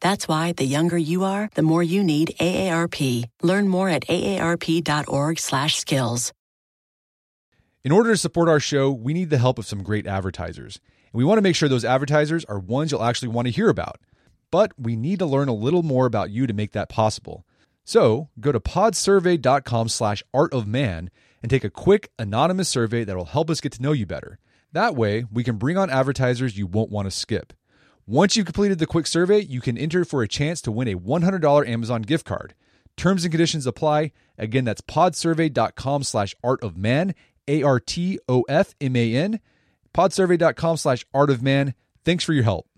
That's why the younger you are, the more you need AARP. Learn more at aarp.org/skills. In order to support our show, we need the help of some great advertisers. And we want to make sure those advertisers are ones you'll actually want to hear about. But we need to learn a little more about you to make that possible. So, go to podsurvey.com/artofman and take a quick anonymous survey that will help us get to know you better. That way, we can bring on advertisers you won't want to skip. Once you've completed the quick survey, you can enter for a chance to win a $100 Amazon gift card. Terms and conditions apply. Again, that's podsurvey.com slash art of man, A R T O F M A N. Podsurvey.com slash art of man. Thanks for your help.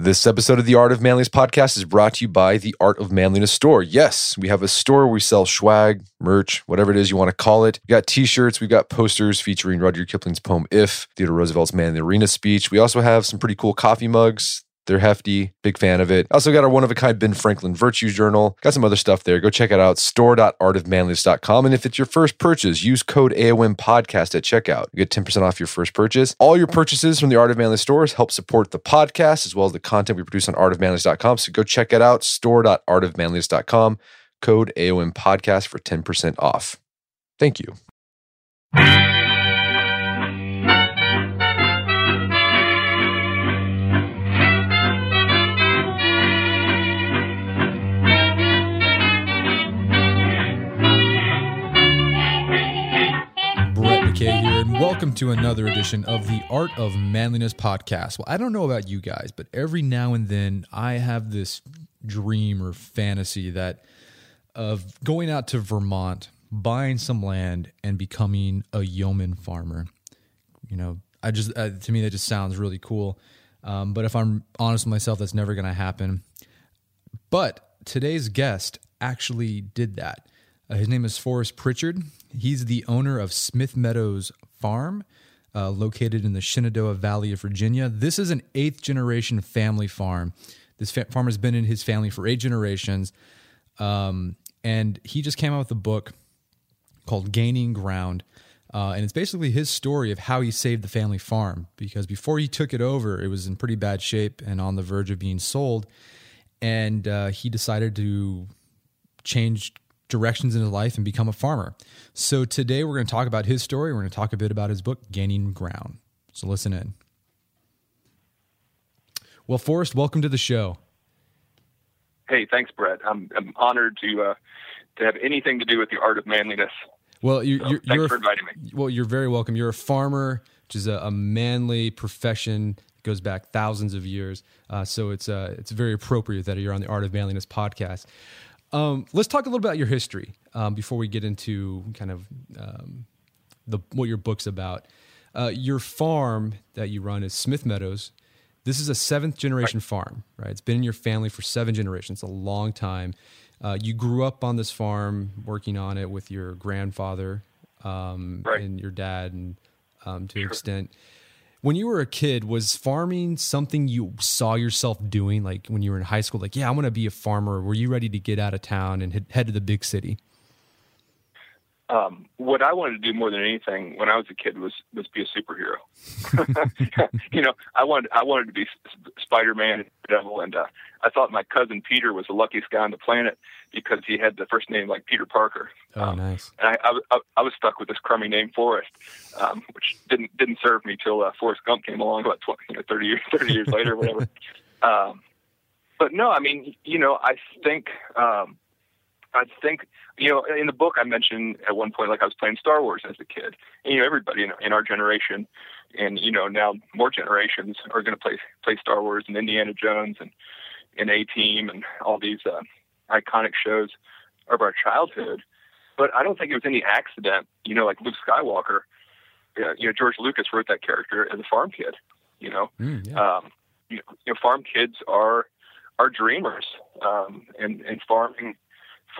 This episode of the Art of Manliness podcast is brought to you by the Art of Manliness store. Yes, we have a store where we sell swag, merch, whatever it is you want to call it. We got t-shirts, we got posters featuring Rudyard Kipling's poem If, Theodore Roosevelt's Man in the Arena speech. We also have some pretty cool coffee mugs. They're hefty, big fan of it. Also got our one of a kind Ben Franklin Virtue Journal. Got some other stuff there. Go check it out, store.artofmanliness.com. And if it's your first purchase, use code AOM podcast at checkout. You get 10% off your first purchase. All your purchases from the Art of Manliness stores help support the podcast as well as the content we produce on artofmanliness.com. So go check it out, store.artofmanliness.com. Code AOM podcast for 10% off. Thank you. Welcome to another edition of the Art of Manliness podcast. Well, I don't know about you guys, but every now and then I have this dream or fantasy that of going out to Vermont, buying some land, and becoming a yeoman farmer. You know, I just uh, to me that just sounds really cool. Um, but if I'm honest with myself, that's never going to happen. But today's guest actually did that. Uh, his name is Forrest Pritchard. He's the owner of Smith Meadows Farm, uh, located in the Shenandoah Valley of Virginia. This is an eighth generation family farm. This fa- farm has been in his family for eight generations. Um, and he just came out with a book called Gaining Ground. Uh, and it's basically his story of how he saved the family farm because before he took it over, it was in pretty bad shape and on the verge of being sold. And uh, he decided to change directions in his life and become a farmer. So today we're going to talk about his story. We're going to talk a bit about his book, Gaining Ground. So listen in. Well, Forrest, welcome to the show. Hey, thanks, Brett. I'm, I'm honored to uh, to have anything to do with the art of manliness. Well, you, So you're, thanks you're for inviting me. Well, you're very welcome. You're a farmer, which is a, a manly profession. Goes back thousands of years. Uh, so it's uh, it's very appropriate that you're on the Art of Manliness podcast. Um, let's talk a little about your history um, before we get into kind of um, the what your book's about. Uh, your farm that you run is Smith Meadows. This is a seventh generation farm, right? It's been in your family for seven generations. It's a long time. Uh, you grew up on this farm, working on it with your grandfather um, Right. and your dad, and um, to an extent. When you were a kid, was farming something you saw yourself doing? Like when you were in high school, like, yeah, I want to be a farmer. Were you ready to get out of town and head- to the big city? Um, what I wanted to do more than anything when I was a kid was was be a superhero. you know, I wanted I wanted to be Spider-Man, Devil, and uh, I thought my cousin Peter was the luckiest guy on the planet because he had the first name like Peter Parker. Oh, Um, nice. and I, I, was- I, was stuck with this crummy name Forrest, um, which didn't didn't serve me till uh, Forrest Gump came along about 20, you know, thirty years thirty years later, whatever. Um, but no, I mean, you know, I think um, I think you know in the book I mentioned at one point like I was playing Star Wars as a kid, and you know everybody in, in our generation, and you know now more generations are going to play play Star Wars and Indiana Jones and and A Team and all these uh, iconic shows of our childhood but I don't think it was any accident. You know, like Luke Skywalker. Uh, you know, George Lucas wrote that character as a farm kid. You know, Mm, yeah. um, you, know, you know, farm kids are are dreamers, um, and and farming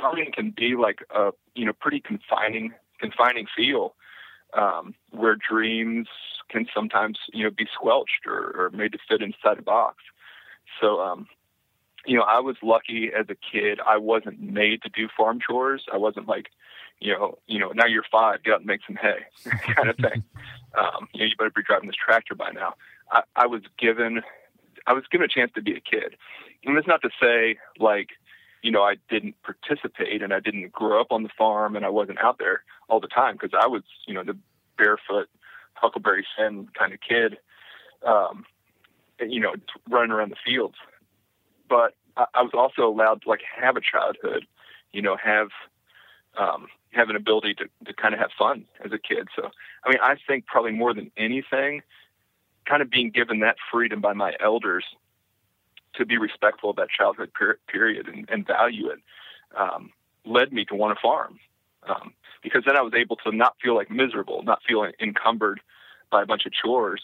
farming can be like a you know pretty confining confining feel um, where dreams can sometimes you know be squelched or, or made to fit inside a box. So um, you know, I was lucky as a kid. I wasn't made to do farm chores. I wasn't like, you know, you know, now you're five, get out and make some hay, kind of thing. Um, you know, you better be driving this tractor by now. I, I was given, I was given a chance to be a kid, and that's not to say like, you know, I didn't participate and I didn't grow up on the farm and I wasn't out there all the time because I was, you know, the barefoot Huckleberry Finn kind of kid, um, you know, running around the fields but I, I was also allowed to like have a childhood, you know, have um, have an ability to, to kind of have fun as a kid. So, I mean, I think probably more than anything, kind of being given that freedom by my elders to be respectful of that childhood per- period and, and value it um, led me to want to farm. Um, because then I was able to not feel like miserable, not feel encumbered by a bunch of chores.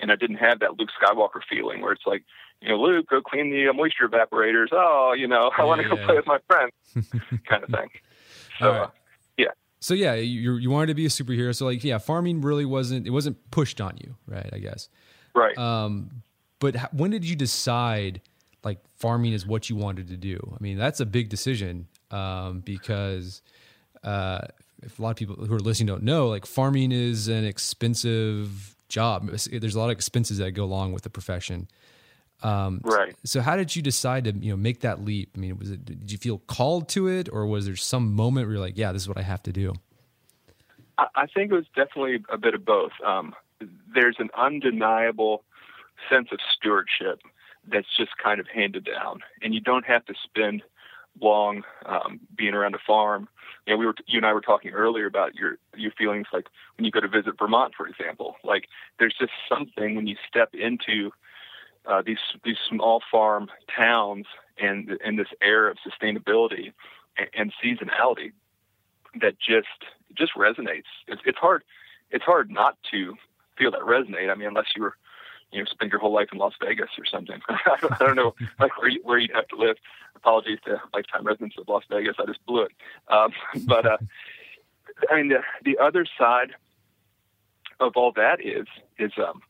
And I didn't have that Luke Skywalker feeling where it's like, you know, Luke, go clean the uh, moisture evaporators. Oh, you know, I want to go yeah. play with my friends, kind of thing. So, right. uh, yeah. So yeah, you you wanted to be a superhero. So like, yeah, farming really wasn't it wasn't pushed on you, right? I guess. Right. Um, but when did you decide like farming is what you wanted to do? I mean, that's a big decision um, because uh, if a lot of people who are listening don't know, like farming is an expensive job. There's a lot of expenses that go along with the profession. Um, right. So, how did you decide to you know make that leap? I mean, was it did you feel called to it, or was there some moment where you're like, yeah, this is what I have to do? I, I think it was definitely a bit of both. Um, there's an undeniable sense of stewardship that's just kind of handed down, and you don't have to spend long um, being around a farm. You know, we were you and I were talking earlier about your your feelings like when you go to visit Vermont, for example. Like there's just something when you step into uh, these these small farm towns and and this air of sustainability and, and seasonality that just just resonates. It's, it's hard it's hard not to feel that resonate. I mean, unless you were you know spend your whole life in Las Vegas or something. I don't know like where you, where you'd have to live. Apologies to lifetime residents of Las Vegas. I just blew it. Um, but uh, I mean, the the other side of all that is is um,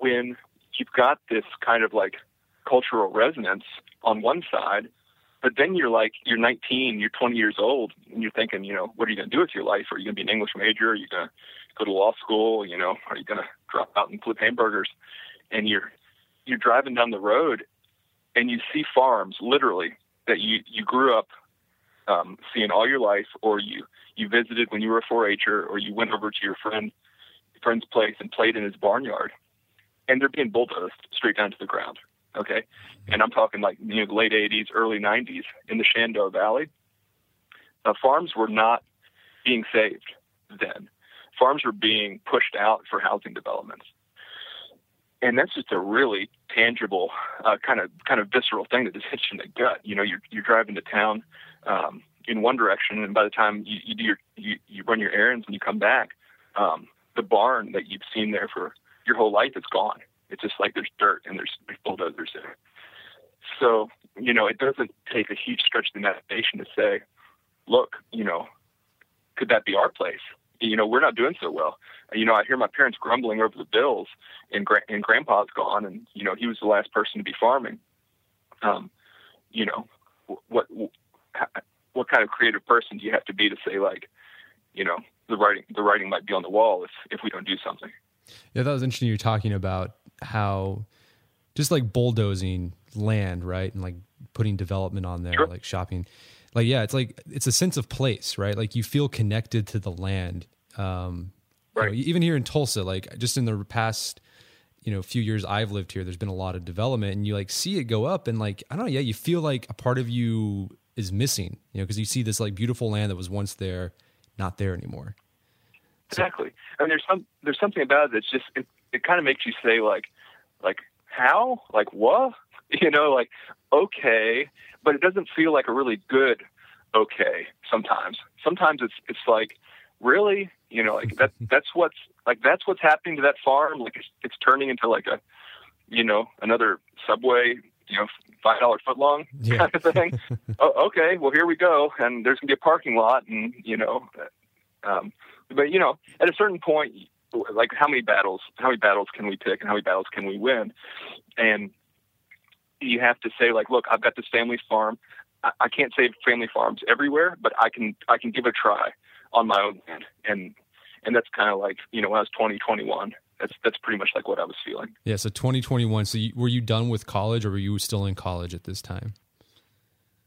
when you've got this kind of like cultural resonance on one side, but then you're like, you're 19, you're 20 years old, and you're thinking, you know, what are you going to do with your life? Are you going to be an English major? Are you going to go to law school? You know, are you going to drop out and flip hamburgers? And you're you're driving down the road, and you see farms literally that you you grew up um, seeing all your life, or you you visited when you were a 4-H'er, or you went over to your friend friend's place and played in his barnyard and they're being bulldozed straight down to the ground. Okay, and I'm talking like you know the late '80s, early '90s in the Shenandoah Valley. Uh, farms were not being saved then. Farms were being pushed out for housing developments, and that's just a really tangible, uh, kind of kind of visceral thing that just hits you in the gut. You know, you're you're driving to town um, in one direction, and by the time you, you do your you, you run your errands and you come back, um, the barn that you've seen there for your whole life is gone. It's just like there's dirt and there's, bulldozers there. So, you know, it doesn't take a huge stretch of imagination to say, look, you know, could that be our place? You know, we're not doing so well. You know, I hear my parents grumbling over the bills, and, gra- and grandpa's gone, and you know, he was the last person to be farming. Um, you know, what what kind of creative person do you have to be to say like, you know, the writing the writing might be on the wall if if we don't do something. Yeah, that was interesting. You're talking about how just like bulldozing land, right, and like putting development on there, sure. like shopping. Like yeah, it's like it's a sense of place, right? Like you feel connected to the land. Um, right. You know, even here in Tulsa, like just in the past, you know, few years I've lived here, there's been a lot of development, and you like see it go up, and like I don't know, yeah, you feel like a part of you is missing, you know, because you see this like beautiful land that was once there, not there anymore. Exactly. I mean, there's some there's something about it that's just it, it kind of makes you say like like how like what you know like okay, but it doesn't feel like a really good okay sometimes. Sometimes it's it's like really you know like that that's what's like that's what's happening to that farm like it's it's turning into like a you know another subway you know, five dollar foot long Yeah. kind of thing. oh, okay, well here we go, and there's gonna be a parking lot, and you know, um, but you know, at a certain point, like how many battles, how many battles can we pick, and how many battles can we win, and you have to say like, look, I've got this family farm. I, I can't save family farms everywhere, but I can I can give it a try on my own land, and and that's kind of like you know when I was 20, 21, that's that's pretty much like what I was feeling. Yeah. So 2021. So you, were you done with college, or were you still in college at this time?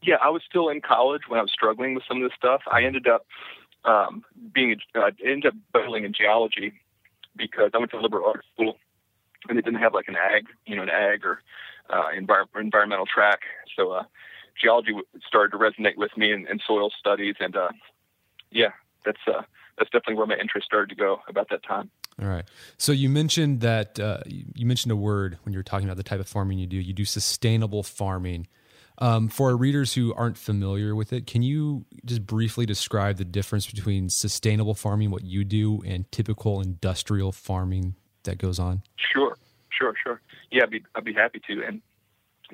Yeah, I was still in college when I was struggling with some of this stuff. I ended up um, being uh, ended up battling in geology because I went to liberal arts school and they didn't have like an ag, you know, an ag or uh, envir- environmental track. So uh, geology started to resonate with me and, soil studies, and uh, yeah, that's uh, that's definitely where my interest started to go about that time. All right. So you mentioned that uh, you mentioned a word when you were talking about the type of farming you do. You do sustainable farming. Um, for our readers who aren't familiar with it, can you just briefly describe the difference between sustainable farming, what you do, and typical industrial farming that goes on? Sure, sure, sure. Yeah, I'd be, I'd be happy to. And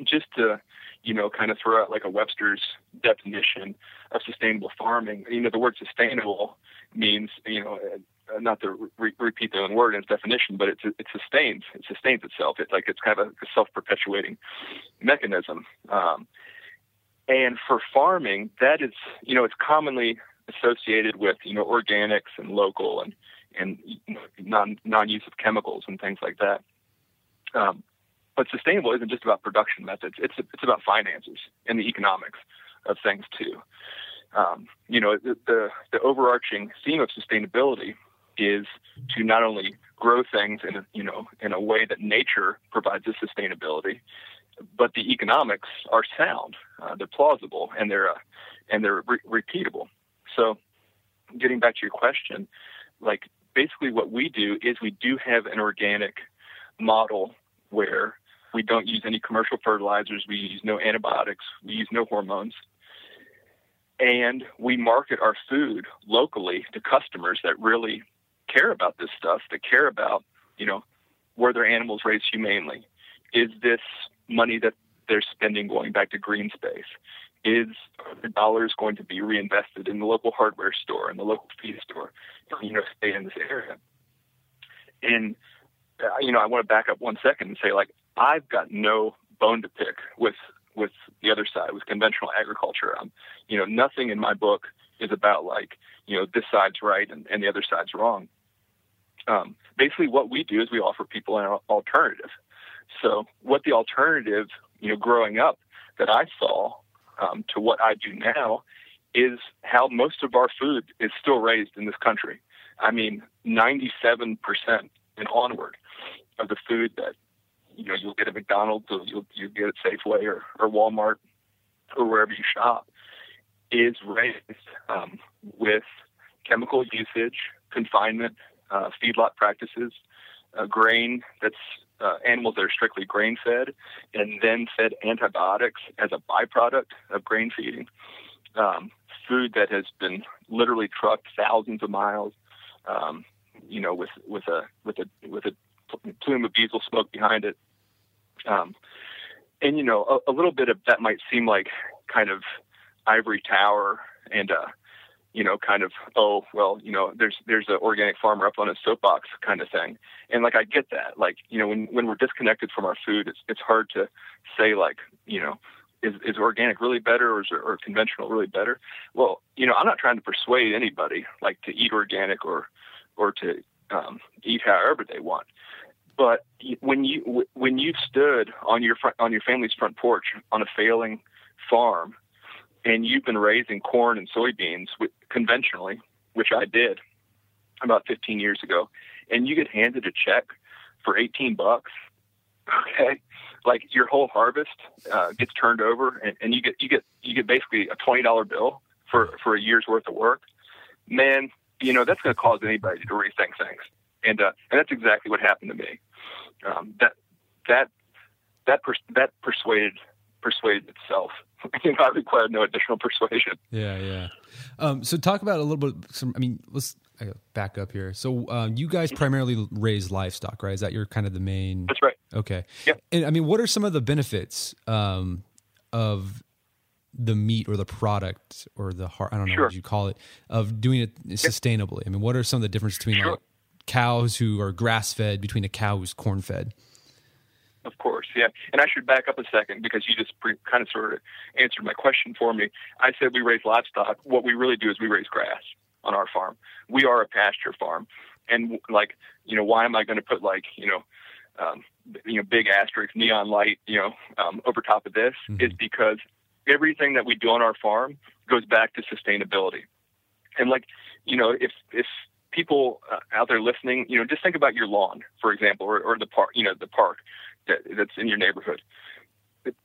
just to, you know, kind of throw out like a Webster's definition of sustainable farming, you know, the word sustainable means, you know, uh, not to re- repeat the own word in its definition, but it's, it sustains, it sustains itself. It's like, it's kind of a self-perpetuating mechanism. Um, and for farming, that is, you know, it's commonly associated with, you know, organics and local and, and non non-use of chemicals and things like that. Um, but sustainable isn't just about production methods; it's it's about finances and the economics of things too. Um, you know, the, the the overarching theme of sustainability is to not only grow things in a, you know in a way that nature provides us sustainability, but the economics are sound, uh, they're plausible, and they're uh, and they're re- repeatable. So, getting back to your question, like basically what we do is we do have an organic model where we don't use any commercial fertilizers, we use no antibiotics, we use no hormones. And we market our food locally to customers that really care about this stuff, that care about, you know, were their animals raised humanely? Is this money that they're spending going back to green space? Is the dollars going to be reinvested in the local hardware store and the local feed store, you know, stay in this area? And, uh, you know, I want to back up one second and say, like, I've got no bone to pick with with the other side, with conventional agriculture. Um, you know, nothing in my book is about like, you know, this side's right and, and the other side's wrong. Um, basically, what we do is we offer people an alternative. So, what the alternative, you know, growing up that I saw um, to what I do now is how most of our food is still raised in this country. I mean, 97% and onward of the food that you know you'll get at McDonald's or you'll you get at Safeway or, or Walmart or wherever you shop is raised um, with chemical usage, confinement, uh, feedlot practices, uh, grain that's uh, animals that are strictly grain fed, and then fed antibiotics as a byproduct of grain feeding. Um, food that has been literally trucked thousands of miles, um, you know, with with a with a with a plume of diesel smoke behind it. Um, and you know, a, a, little bit of that might seem like kind of ivory tower and uh, you know, kind of oh well, you know, there's there's an organic farmer up on a soapbox kind of thing. And like I get that. Like you know, when when we're disconnected from our food, it's it's hard to say like you know. Is, is organic really better or is or conventional really better? Well, you know, I'm not trying to persuade anybody like to eat organic or or to um, eat however they want. But when you when you've stood on your front, on your family's front porch on a failing farm, and you've been raising corn and soybeans conventionally, which I did about 15 years ago, and you get handed a check for 18 bucks, okay, like your whole harvest uh, gets turned over, and, and you get you get you get basically a twenty dollar bill for for a year's worth of work. Man, you know that's going to cause anybody to rethink things, and uh, and that's exactly what happened to me. Um, that that that pers- that persuaded persuaded itself. you know, I required no additional persuasion. Yeah, yeah. Um, so talk about a little bit. Some, I mean, let's back up here. So um, you guys primarily raise livestock, right? Is that your kind of the main? That's right. Okay. Yep. And I mean, what are some of the benefits um, of the meat or the product or the heart? I don't know Sure. what you call it of doing it sustainably. I mean, what are some of the differences between Sure. like cows who are grass fed between a cow who's corn fed? Of course, yeah. And I should back up a second because you just pre- kind of sort of answered my question for me. I said we raise livestock. What we really do is we raise grass on our farm. We are a pasture farm, and like you know, why am I going to put like you know, um, you know, big asterisk neon light you know um, over top of this? Is because everything that we do on our farm goes back to sustainability. And like you know, if if people uh, out there listening, you know, just think about your lawn, for example, or, or the park, you know, the park that, that's in your neighborhood. Th-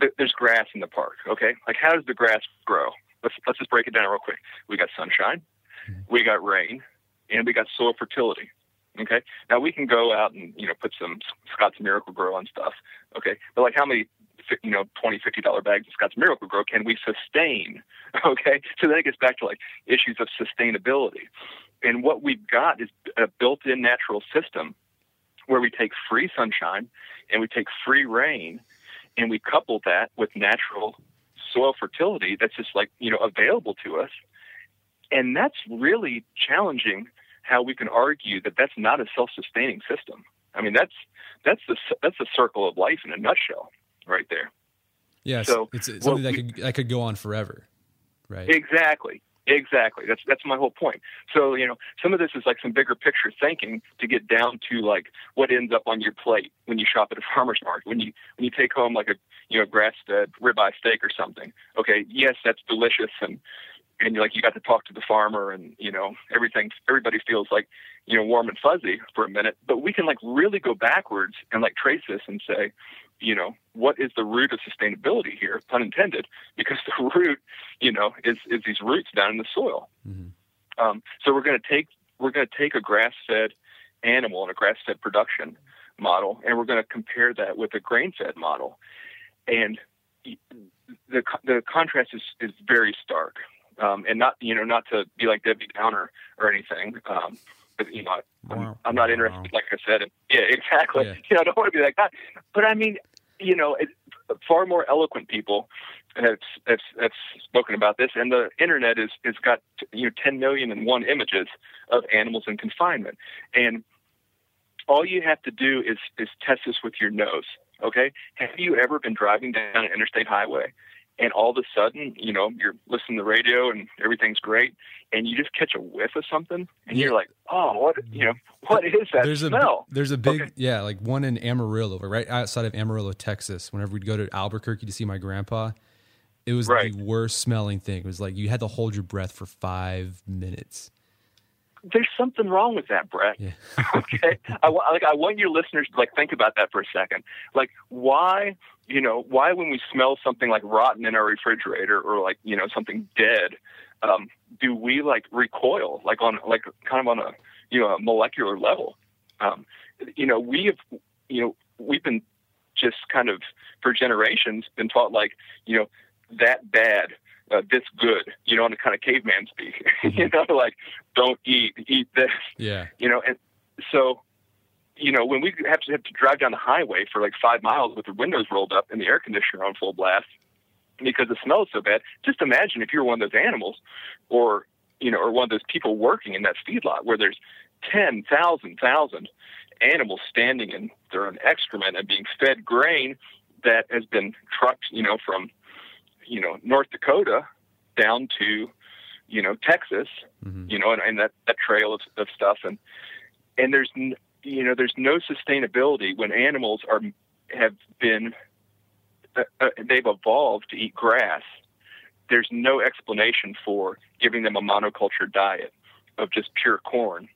th- There's grass in the park, okay? Like, how does the grass grow? Let's let's just break it down real quick. We got sunshine, we got rain, and we got soil fertility. Okay. Now we can go out and you know put some Scott's Miracle-Gro on stuff. Okay, but like how many you know twenty fifty dollar bags of Scott's Miracle-Gro can we sustain? Okay, so then it gets back to like issues of sustainability. And what we've got is a built-in natural system where we take free sunshine and we take free rain and we couple that with natural soil fertility that's just like you know available to us and that's really challenging how we can argue that that's not a self-sustaining system i mean that's that's the that's the circle of life in a nutshell right there Yes. So, it's, it's something that could that could go on forever, right? Exactly. Exactly. That's that's my whole point. So, you know, some of this is like some bigger picture thinking to get down to like what ends up on your plate when you shop at a farmer's market. When you when you take home like a you know grass fed ribeye steak or something. Okay, yes, that's delicious and and like you got to talk to the farmer and you know everything everybody feels like you know warm and fuzzy for a minute but we can like really go backwards and like trace this and say you know what is the root of sustainability here pun intended because the root you know is is these roots down in the soil um, so we're going to take we're going to take a grass fed animal and a grass fed production model and we're going to compare that with a grain fed model and the the contrast is is very stark um, and not you know not to be like Debbie Downer or anything. Um, but you know, I'm, I'm not interested, like I said. In, yeah, exactly. Yeah. You know, I don't want to be that guy. But I mean, you know, it, far more eloquent people have, have have spoken about this, and the internet is has got you know 10 million and one images of animals in confinement, and all you have to do is is test this with your nose. Okay, have you ever been driving down an interstate highway and all of a sudden, you know, you're listening to the radio and everything's great, and you just catch a whiff of something, and you're like, oh, what, you know, what is that there's smell? a there's a big Okay. yeah like one in Amarillo right outside of Amarillo Texas whenever we'd go to Albuquerque to see my grandpa it was Right. the worst smelling thing it was like you had to hold your breath for 5 minutes There's something wrong with that, Brett. yeah okay I, like I want your listeners to like think about that for a second. Like why, you know, why when we smell something like rotten in our refrigerator or like you know something dead, um, do we like recoil like on like kind of on a you know a molecular level? Um, you know, we have you know we've been just kind of for generations been taught like you know that bad. Uh, this good, you know, in a kind of caveman speak, you know, like don't eat, eat this, yeah. You know, and so, you know, when we have to have to drive down the highway for like five miles with the windows rolled up and the air conditioner on full blast because the smell is so bad, just imagine if you're one of those animals or, you know, or one of those people working in that feedlot where there's 10,000, thousand animals standing in their own excrement and being fed grain that has been trucked, you know, from, you know, North Dakota down to, you know, Texas, you know, and, and that, that trail of, of stuff. And, and there's, n- you know, there's no sustainability when animals are, have been, uh, uh, they've evolved to eat grass. There's no explanation for giving them a monoculture diet of just pure corn.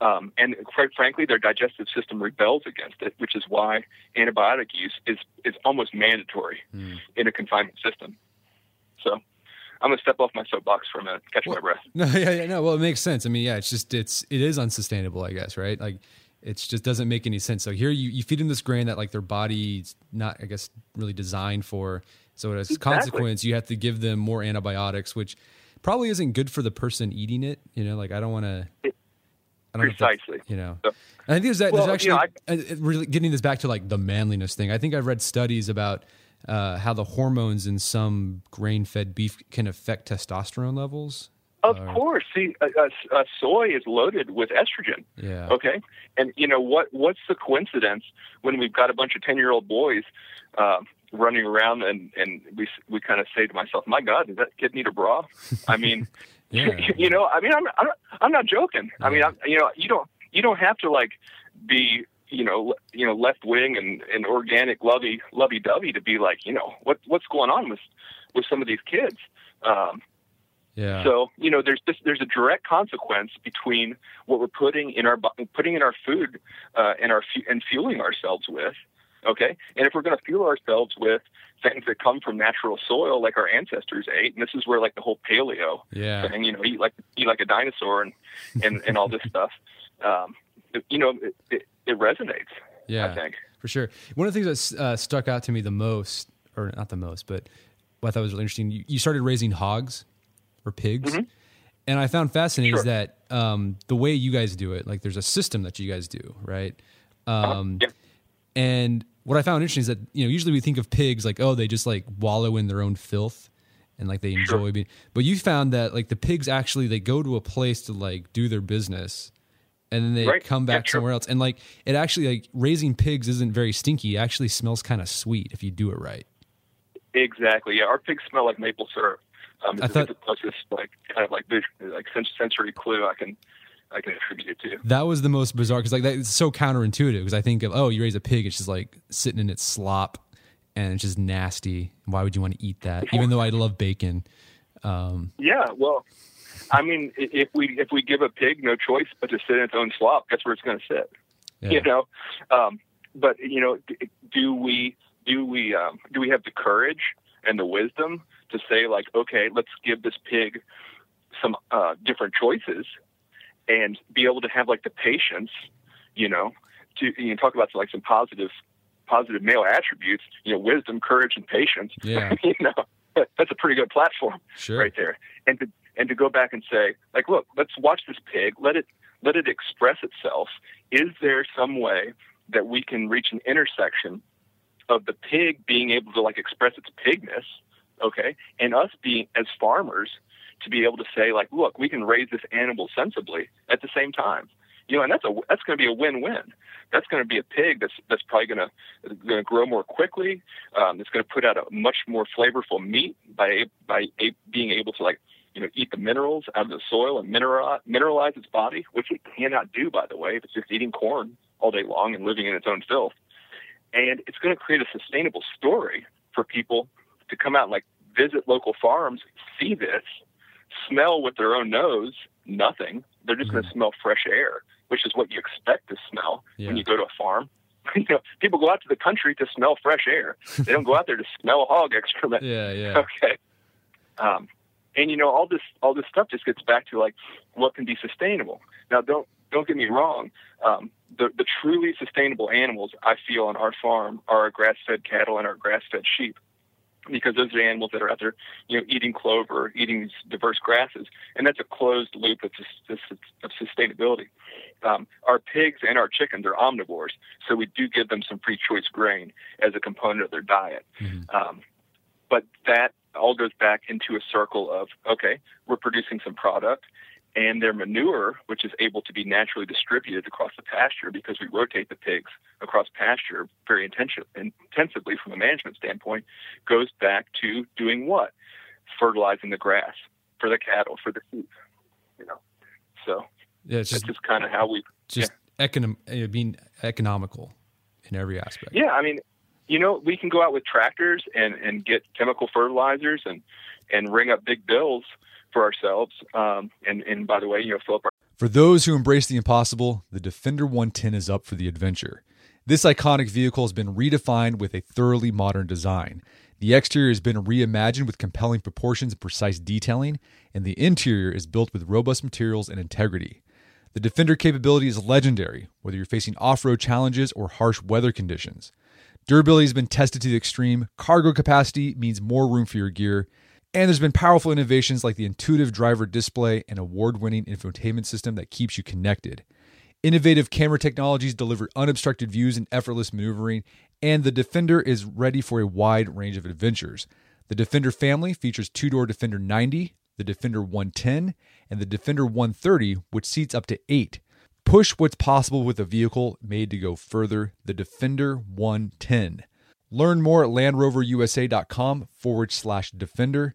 Um, and quite frankly, their digestive system rebels against it, which is why antibiotic use is, is almost mandatory in a confinement system. So I'm going to step off my soapbox for a minute, catch my breath. No, yeah, yeah, no. Well, it makes sense. I mean, yeah, it's just it's it is unsustainable, I guess, right? Like, it just doesn't make any sense. So here you you feed them this grain that like their body's not, I guess, really designed for. So as a Exactly. consequence, you have to give them more antibiotics, which probably isn't good for the person eating it. You know, like I don't want to. I know that- Precisely. you know, So- and I think there's, that, Well, there's you actually know, uh, really getting this back to like the manliness thing. I think I've read studies about uh, how the hormones in some grain-fed beef can affect testosterone levels. Of course. See, uh, uh, uh, soy is loaded with estrogen. Yeah. Okay. And you know what? What's the coincidence when we've got a bunch of ten-year-old boys uh, running around, and and we we kind of say to myself, "My God, does that kid need a bra?" I mean, Yeah. you know, I mean, I'm I'm, I'm not joking. I mean, I'm, you know, you don't you don't have to like be you know you know left wing and, and organic lovey lovey dovey to be like you know what what's going on with with some of these kids. Um, Yeah. so you know, there's this, there's a direct consequence between what we're putting in our putting in our food uh, and our and fueling ourselves with. Okay, and if we're going to fuel ourselves with things that come from natural soil, like our ancestors ate, and this is where like the whole paleo yeah. thing, you know, eat like eat like a dinosaur and and, and all this stuff. Um, you know, it, it, it resonates. Yeah. I think. for sure. One of the things that uh, stuck out to me the most, or not the most, but what I thought was really interesting, you, you started raising hogs or pigs. And I found fascinating is Mm-hmm. That um, the way you guys do it, like there's a system that you guys do, right? Um, Yeah. And what I found interesting is that, you know, usually we think of pigs like, oh, they just like wallow in their own filth and like they enjoy being, but you found that like the pigs actually, they go to a place to like do their business and then they Right. come Yeah, back sure. somewhere else. And like it actually like raising pigs isn't very stinky. It actually smells kind of sweet if you do it right. Exactly. Yeah, our pigs smell like maple syrup. Um, I thought- the closest, like kind of like like sensory clue I can I can attribute it to. That was the most bizarre because like that it's so counterintuitive because I think of oh you raise a pig it's just like sitting in its slop and it's just nasty. Why would you want to eat that? Even though I love bacon. Um, Yeah. Well, I mean, if we if we give a pig no choice but to sit in its own slop, that's where it's going to sit. yeah. You know. Um, but you know, do we do we um, do we have the courage and the wisdom to say like, okay, let's give this pig some uh, different choices and be able to have like the patience, you know, to you know, talk about like some positive positive male attributes, you know, wisdom, courage, and patience. Yeah. you know, that's a pretty good platform Sure. right there. And to and to go back and say, like, look, let's watch this pig. Let it let it express itself. Is there some way that we can reach an intersection of the pig being able to like express its pigness, okay, and us being as farmers to be able to say, like, look, we can raise this animal sensibly at the same time. You know, and that's a that's going to be a win-win. That's going to be a pig that's that's probably going to going to grow more quickly. Um, it's going to put out a much more flavorful meat by by being able to like you know eat the minerals out of the soil and mineral, mineralize its body, which it cannot do by the way if it's just eating corn all day long and living in its own filth. And it's going to create a sustainable story for people to come out and like visit local farms, see this, smell with their own nose nothing. They're just going to smell fresh air, which is what you expect to smell Yeah. when you go to a farm. you know, people go out to the country to smell fresh air. They don't go out there to smell a hog excrement. Yeah, yeah. Okay. Um, and you know, all this all this stuff just gets back to like what can be sustainable. Now, don't don't get me wrong. Um, the the truly sustainable animals I feel on our farm are our grass fed cattle and our grass fed sheep. Because those are the animals that are out there, you know, eating clover, eating these diverse grasses, and that's a closed loop of, of sustainability. Um, our pigs and our chickens are omnivores, so we do give them some free choice grain as a component of their diet. Um, but that all goes back into a circle of okay, we're producing some product, and their manure, which is able to be naturally distributed across the pasture because we rotate the pigs across pasture very intensively from a management standpoint, goes back to doing what? Fertilizing the grass for the cattle, for the sheep. You know, so Yeah, it's that's just just kind of how we just econom- uh, being economical in every aspect. Yeah, I mean, you know, we can go out with tractors and and get chemical fertilizers and and ring up big bills for ourselves. Um, and and by the way, you know, our For those who embrace the impossible, the Defender 110 is up for the adventure. This iconic vehicle has been redefined with a thoroughly modern design. The exterior has been reimagined with compelling proportions and precise detailing, and the interior is built with robust materials and integrity. The Defender capability is legendary, whether you're facing off road challenges or harsh weather conditions. Durability has been tested to the extreme, cargo capacity means more room for your gear, and there's been powerful innovations like the intuitive driver display and award winning infotainment system that keeps you connected. Innovative camera technologies deliver unobstructed views and effortless maneuvering, and the Defender is ready for a wide range of adventures. The Defender family features two door Defender 90, the Defender 110, and the Defender 130, which seats up to eight. Push what's possible with a vehicle made to go further, the Defender 110. Learn more at LandRoverUSA.com forward slash Defender.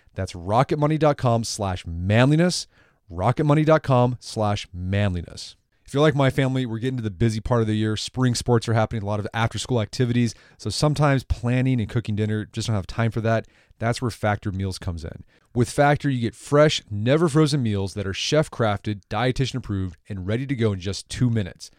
That's rocketmoney.com slash manliness, rocketmoney.com slash manliness. If you're like my family, we're getting to the busy part of the year. Spring sports are happening, a lot of after school activities. So sometimes planning and cooking dinner just don't have time for that. That's where Factor Meals comes in. With Factor, you get fresh, never frozen meals that are chef crafted, dietitian approved, and ready to go in just two minutes.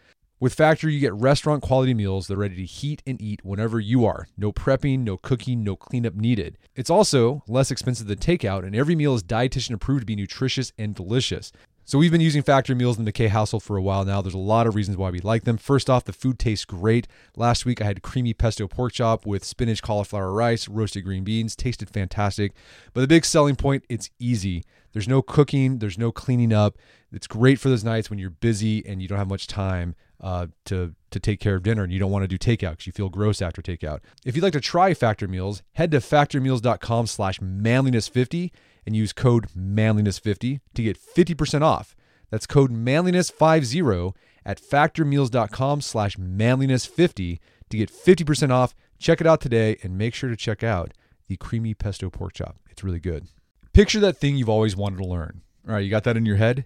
With Factor, you get restaurant quality meals that are ready to heat and eat whenever you are. No prepping, no cooking, no cleanup needed. It's also less expensive than takeout, and every meal is dietitian approved to be nutritious and delicious. So we've been using Factor meals in the McKay household for a while now. There's a lot of reasons why we like them. First off, the food tastes great. Last week I had creamy pesto pork chop with spinach, cauliflower rice, roasted green beans. Tasted fantastic. But the big selling point, it's easy. There's no cooking, there's no cleaning up. It's great for those nights when you're busy and you don't have much time uh, to to take care of dinner and you don't want to do takeout because you feel gross after takeout. If you'd like to try Factor Meals, head to factormeals.com slash manliness50 and use code manliness50 to get 50% off. That's code manliness50 at factormeals.com slash manliness50 to get 50% off. Check it out today and make sure to check out the creamy pesto pork chop. It's really good. Picture that thing you've always wanted to learn. All right, you got that in your head?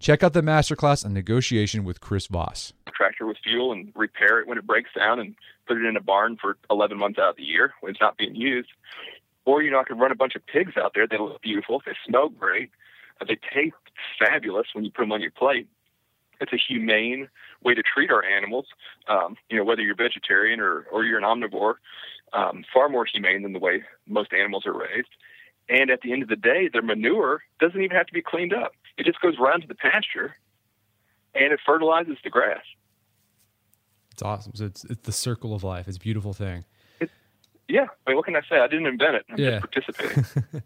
Check out the masterclass on negotiation with Chris Voss. Tractor with fuel and repair it when it breaks down and put it in a barn for 11 months out of the year when it's not being used. Or, you know, I could run a bunch of pigs out there. They look beautiful. They smell great. They taste fabulous when you put them on your plate. It's a humane way to treat our animals. Um, you know, whether you're vegetarian or, or you're an omnivore, um, far more humane than the way most animals are raised. And at the end of the day, their manure doesn't even have to be cleaned up. It just goes around to the pasture and it fertilizes the grass. It's awesome. So it's, it's the circle of life. It's a beautiful thing. Yeah. I mean, what can I say? I didn't invent it. I'm yeah. just participating.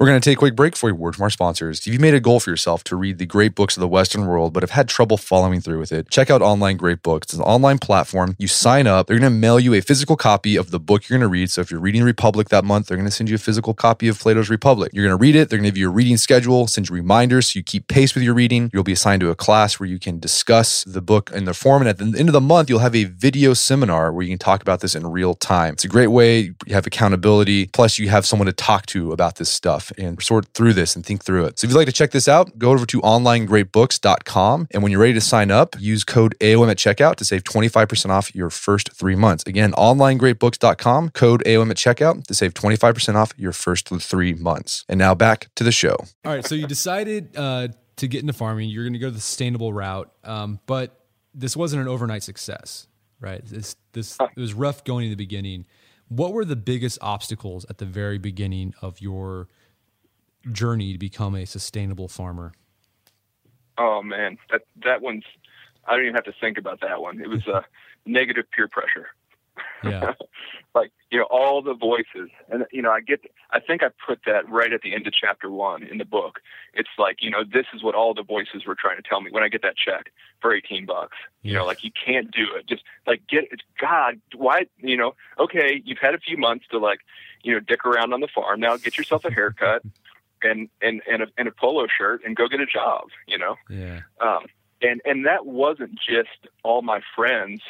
We're going to take a quick break for a word from our sponsors. If you've made a goal for yourself to read the great books of the Western world, but have had trouble following through with it, check out Online Great Books. It's an online platform. You sign up, they're going to mail you a physical copy of the book you're going to read. So if you're reading Republic that month, they're going to send you a physical copy of Plato's Republic. You're going to read it. They're going to give you a reading schedule, send you reminders so you keep pace with your reading. You'll be assigned to a class where you can discuss the book in the form. And at the end of the month, you'll have a video seminar where you can talk about this in real time. It's a great way way, you have accountability, plus you have someone to talk to about this stuff and sort through this and think through it. So if you'd like to check this out, go over to onlinegreatbooks.com. And when you're ready to sign up, use code AOM at checkout to save 25% off your first three months. Again, onlinegreatbooks.com, code AOM at checkout to save 25% off your first three months. And now back to the show. All right. So you decided uh, to get into farming. You're going to go the sustainable route. Um, but this wasn't an overnight success, right? This, this, it was rough going in the beginning. What were the biggest obstacles at the very beginning of your journey to become a sustainable farmer? Oh man, that that one's I don't even have to think about that one. It was uh, negative peer pressure. Yeah. like you know all the voices, and you know I get. I think I put that right at the end of chapter one in the book. It's like you know this is what all the voices were trying to tell me when I get that check for eighteen bucks. You know, like you can't do it. Just like get it. God, why? You know, okay, you've had a few months to like you know dick around on the farm. Now get yourself a haircut. And, and and a and a polo shirt and go get a job, you know. Yeah. Um, and and that wasn't just all my friends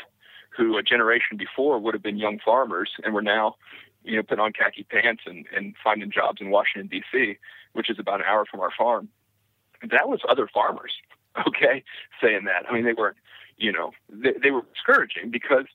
who a generation before would have been young farmers and were now, you know, putting on khaki pants and, and finding jobs in Washington D.C., which is about an hour from our farm. That was other farmers, okay, saying that. I mean, they weren't, you know, they, they were discouraging because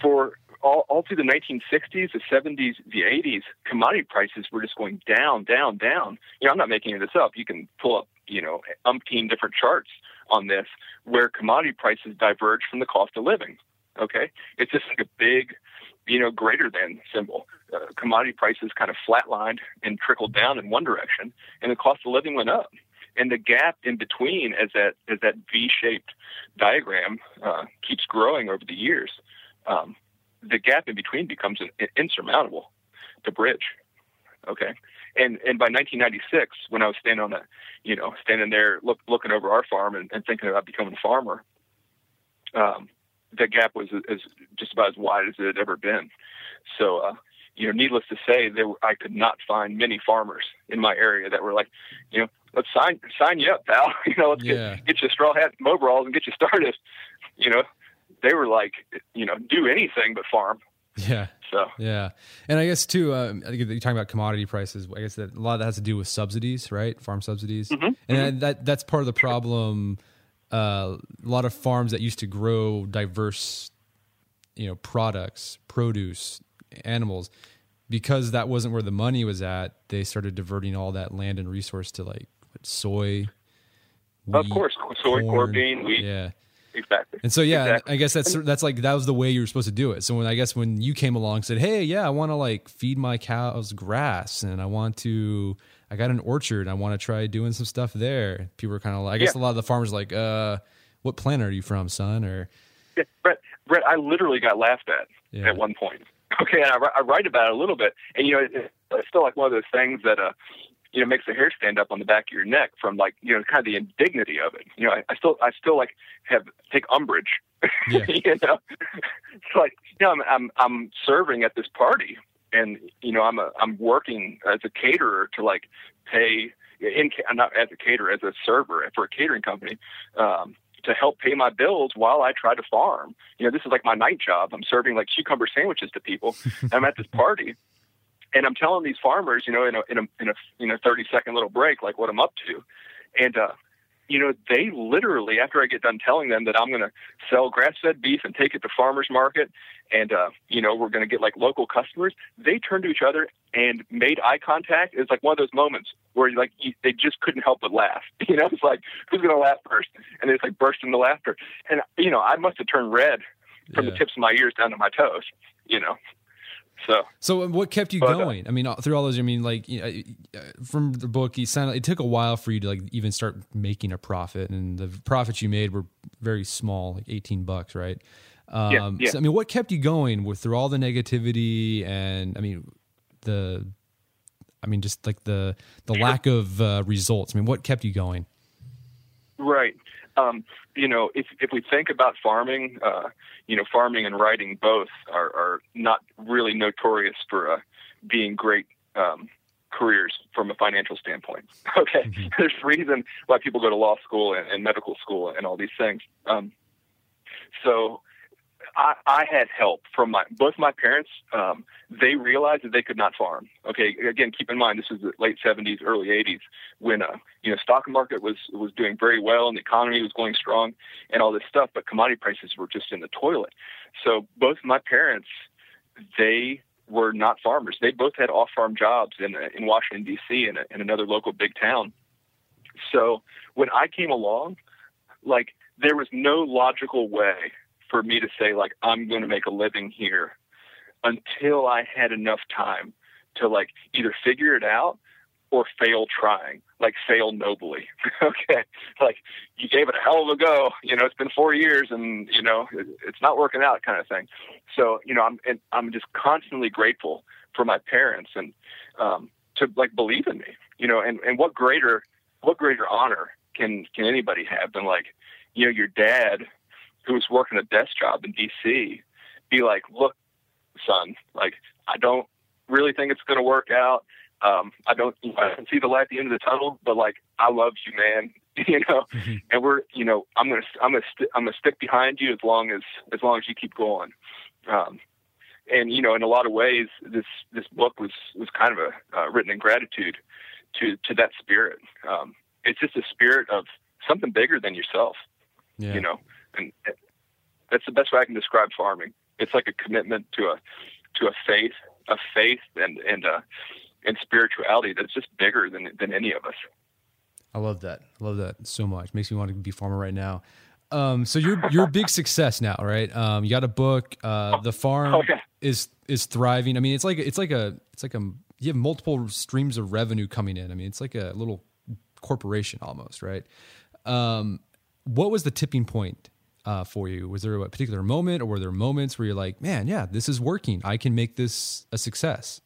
for all, all through the 1960s, the 70s, the 80s, commodity prices were just going down, down, down. You know, I'm not making this up. You can pull up, you know, umpteen different charts on this where commodity prices diverge from the cost of living. Okay, it's just like a big, you know, greater than symbol. Uh, commodity prices kind of flatlined and trickled down in one direction, and the cost of living went up. And the gap in between, as that as that V-shaped diagram uh, keeps growing over the years, um, the gap in between becomes in- insurmountable to bridge. Okay, and and by 1996, when I was standing on that, you know, standing there look, looking over our farm and, and thinking about becoming a farmer, um, that gap was as just about as wide as it had ever been. So, uh, you know, needless to say, there were, I could not find many farmers in my area that were like, you know, let's sign sign you up, pal. you know, let's Yeah. get get you a straw hat, and overalls, and get you started. You know, they were like, you know, do anything but farm. Yeah. So Yeah, and I guess too. Um, I think you're talking about commodity prices. I guess that a lot of that has to do with subsidies, right? Farm subsidies, and that that's part of the problem. Uh, a lot of farms that used to grow diverse, you know, products, produce, animals, because that wasn't where the money was at. They started diverting all that land and resource to like what, soy. of course, soy, corn. corn, wheat, Yeah. exactly. And so yeah, Exactly. I guess that's that's like that was the way you were supposed to do it. So when I guess when you came along and said, "Hey, yeah, I want to like feed my cows grass and I want to I got an orchard, I want to try doing some stuff there." People are kind of like I guess a lot of the farmers like, "Uh, what planet are you from, son?" or Yeah, Brett, Brett, I literally got laughed at Yeah. at one point. Okay, and I, I write about it a little bit, and you know, it, it's still like one of those things that uh, you know, makes the hair stand up on the back of your neck from like you know, kind of the indignity of it. You know, I, I still, I still like have take umbrage. Yeah. you know, it's like you know, I'm, I'm, I'm serving at this party, and you know, I'm a, I'm working as a caterer to like pay in, not as a caterer, as a server for a catering company. Um, to help pay my bills while I try to farm. You know, this is like my night job. I'm serving like cucumber sandwiches to people. I'm at this party, and I'm telling these farmers, you know, in a in a in a you know 30 second little break, like what I'm up to, and uh, you know, they literally after I get done telling them that I'm going to sell grass fed beef and take it to farmers market, and uh, you know, we're going to get like local customers. They turned to each other and made eye contact. It's like one of those moments where like you, they just couldn't help but laugh. You know, it's like who's going to laugh first, and they just like burst into laughter. And you know, I must have turned red from Yeah. the tips of my ears down to my toes. You know, so. So what kept you But, uh, going? I mean, through all those, I mean, like you know, uh, from the book, you sounded it took a while for you to like even start making a profit, and the profits you made were very small, like eighteen bucks, right? Um, Yeah, yeah. So, I mean, what kept you going with through all the negativity and I mean the, I mean, just like the the lack of uh, results. I mean, what kept you going? Right. Um, you know, if if we think about farming, uh, you know, farming and writing both are, are not really notorious for uh, being great um, careers from a financial standpoint. Okay, there's a reason why people go to law school and, and medical school and all these things. Um, so, I, I had help from my both my parents. Um, they realized that they could not farm. Okay, again, keep in mind this was the late '70s, early '80s when uh, you know stock market was was doing very well and the economy was going strong and all this stuff, but commodity prices were just in the toilet. So both my parents, they were not farmers. They both had off-farm jobs in in Washington D.C. and in another local big town. So when I came along, like there was no logical way for me to say like I'm going to make a living here until I had enough time to like either figure it out or fail trying, like fail nobly. okay. Like you gave it a hell of a go, you know, it's been four years and, you know, it, it's not working out kind of thing. So, you know, I'm, and I'm just constantly grateful for my parents and, um, to like believe in me, you know, and, and what greater, what greater honor can, can anybody have than like, you know, your dad who was working a desk job in DC be like, look, son, like, I don't really think it's going to work out. Um, I don't, I can see the light at the end of the tunnel, but like, I love you, man. you know, mm-hmm. and we're, you know, I'm gonna, I'm gonna, st- I'm gonna stick behind you as long as, as long as you keep going. Um, and you know, in a lot of ways, this this book was was kind of a uh, written in gratitude to to that spirit. Um, it's just a spirit of something bigger than yourself. Yeah. You know, and that's the best way I can describe farming. It's like a commitment to a to a faith, a faith and and uh, and spirituality that's just bigger than than any of us. I love that. I love that so much. Makes me want to be a farmer right now. Um, so you're you're a big success now, right? Um, you got a book. Uh, the farm oh, yeah. is is thriving. I mean, it's like it's like a it's like a you have multiple streams of revenue coming in. I mean, it's like a little corporation almost, right? Um, what was the tipping point uh, for you? Was there a particular moment, or were there moments where you're like, "Man, yeah, this is working. I can make this a success."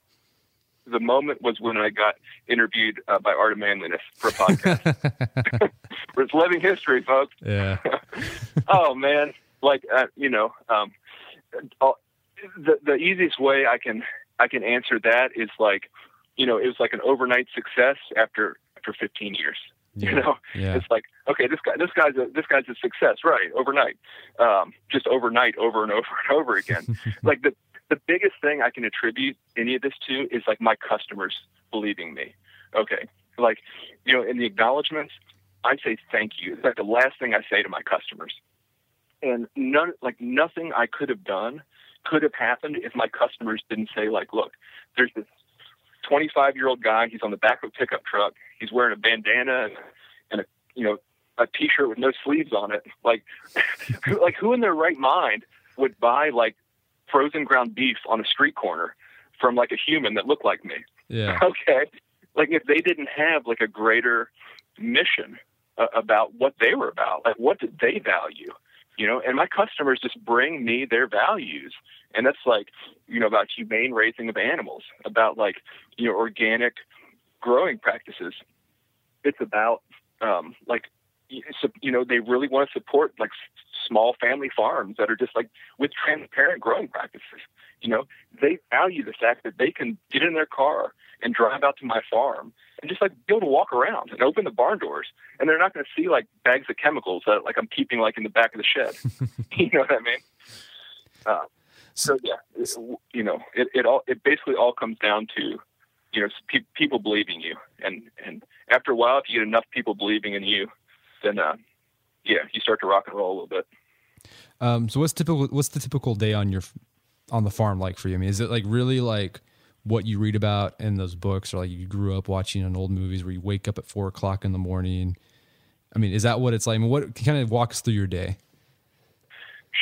The moment was when I got interviewed uh, by Art of Manliness for a podcast. it's living history, folks. Yeah. oh man, like uh, you know, um, the the easiest way I can I can answer that is like, you know, it was like an overnight success after after 15 years. Yeah. You know, yeah. it's like okay, this guy, this guy's a this guy's a success, right? Overnight, um, just overnight, over and over and over again. like the the biggest thing I can attribute any of this to is like my customers believing me. Okay, like you know, in the acknowledgments, I say thank you. It's like the last thing I say to my customers, and none like nothing I could have done could have happened if my customers didn't say like, look, there's this 25 year old guy. He's on the back of a pickup truck. He's wearing a bandana and, and a you know a t-shirt with no sleeves on it. Like, like who in their right mind would buy like frozen ground beef on a street corner from like a human that looked like me? Yeah. Okay. Like if they didn't have like a greater mission uh, about what they were about, like what did they value? You know, and my customers just bring me their values and that's like you know about humane raising of animals about like you know organic growing practices it's about um, like you know they really want to support like small family farms that are just like with transparent growing practices. You know they value the fact that they can get in their car and drive out to my farm and just like be able to walk around and open the barn doors and they're not going to see like bags of chemicals that like i'm keeping like in the back of the shed. You know what i mean? Uh, so yeah, you know, it, it all it basically all comes down to you know pe- people believing you, and and after a while, if you get enough people believing in you, then uh, yeah, you start to rock and roll a little bit. Um, so what's typical? What's the typical day on your on the farm like for you? I mean, is it like really like what you read about in those books, or like you grew up watching on old movies where you wake up at four o'clock in the morning? I mean, is that what it's like? I mean, what kind of walk us through your day?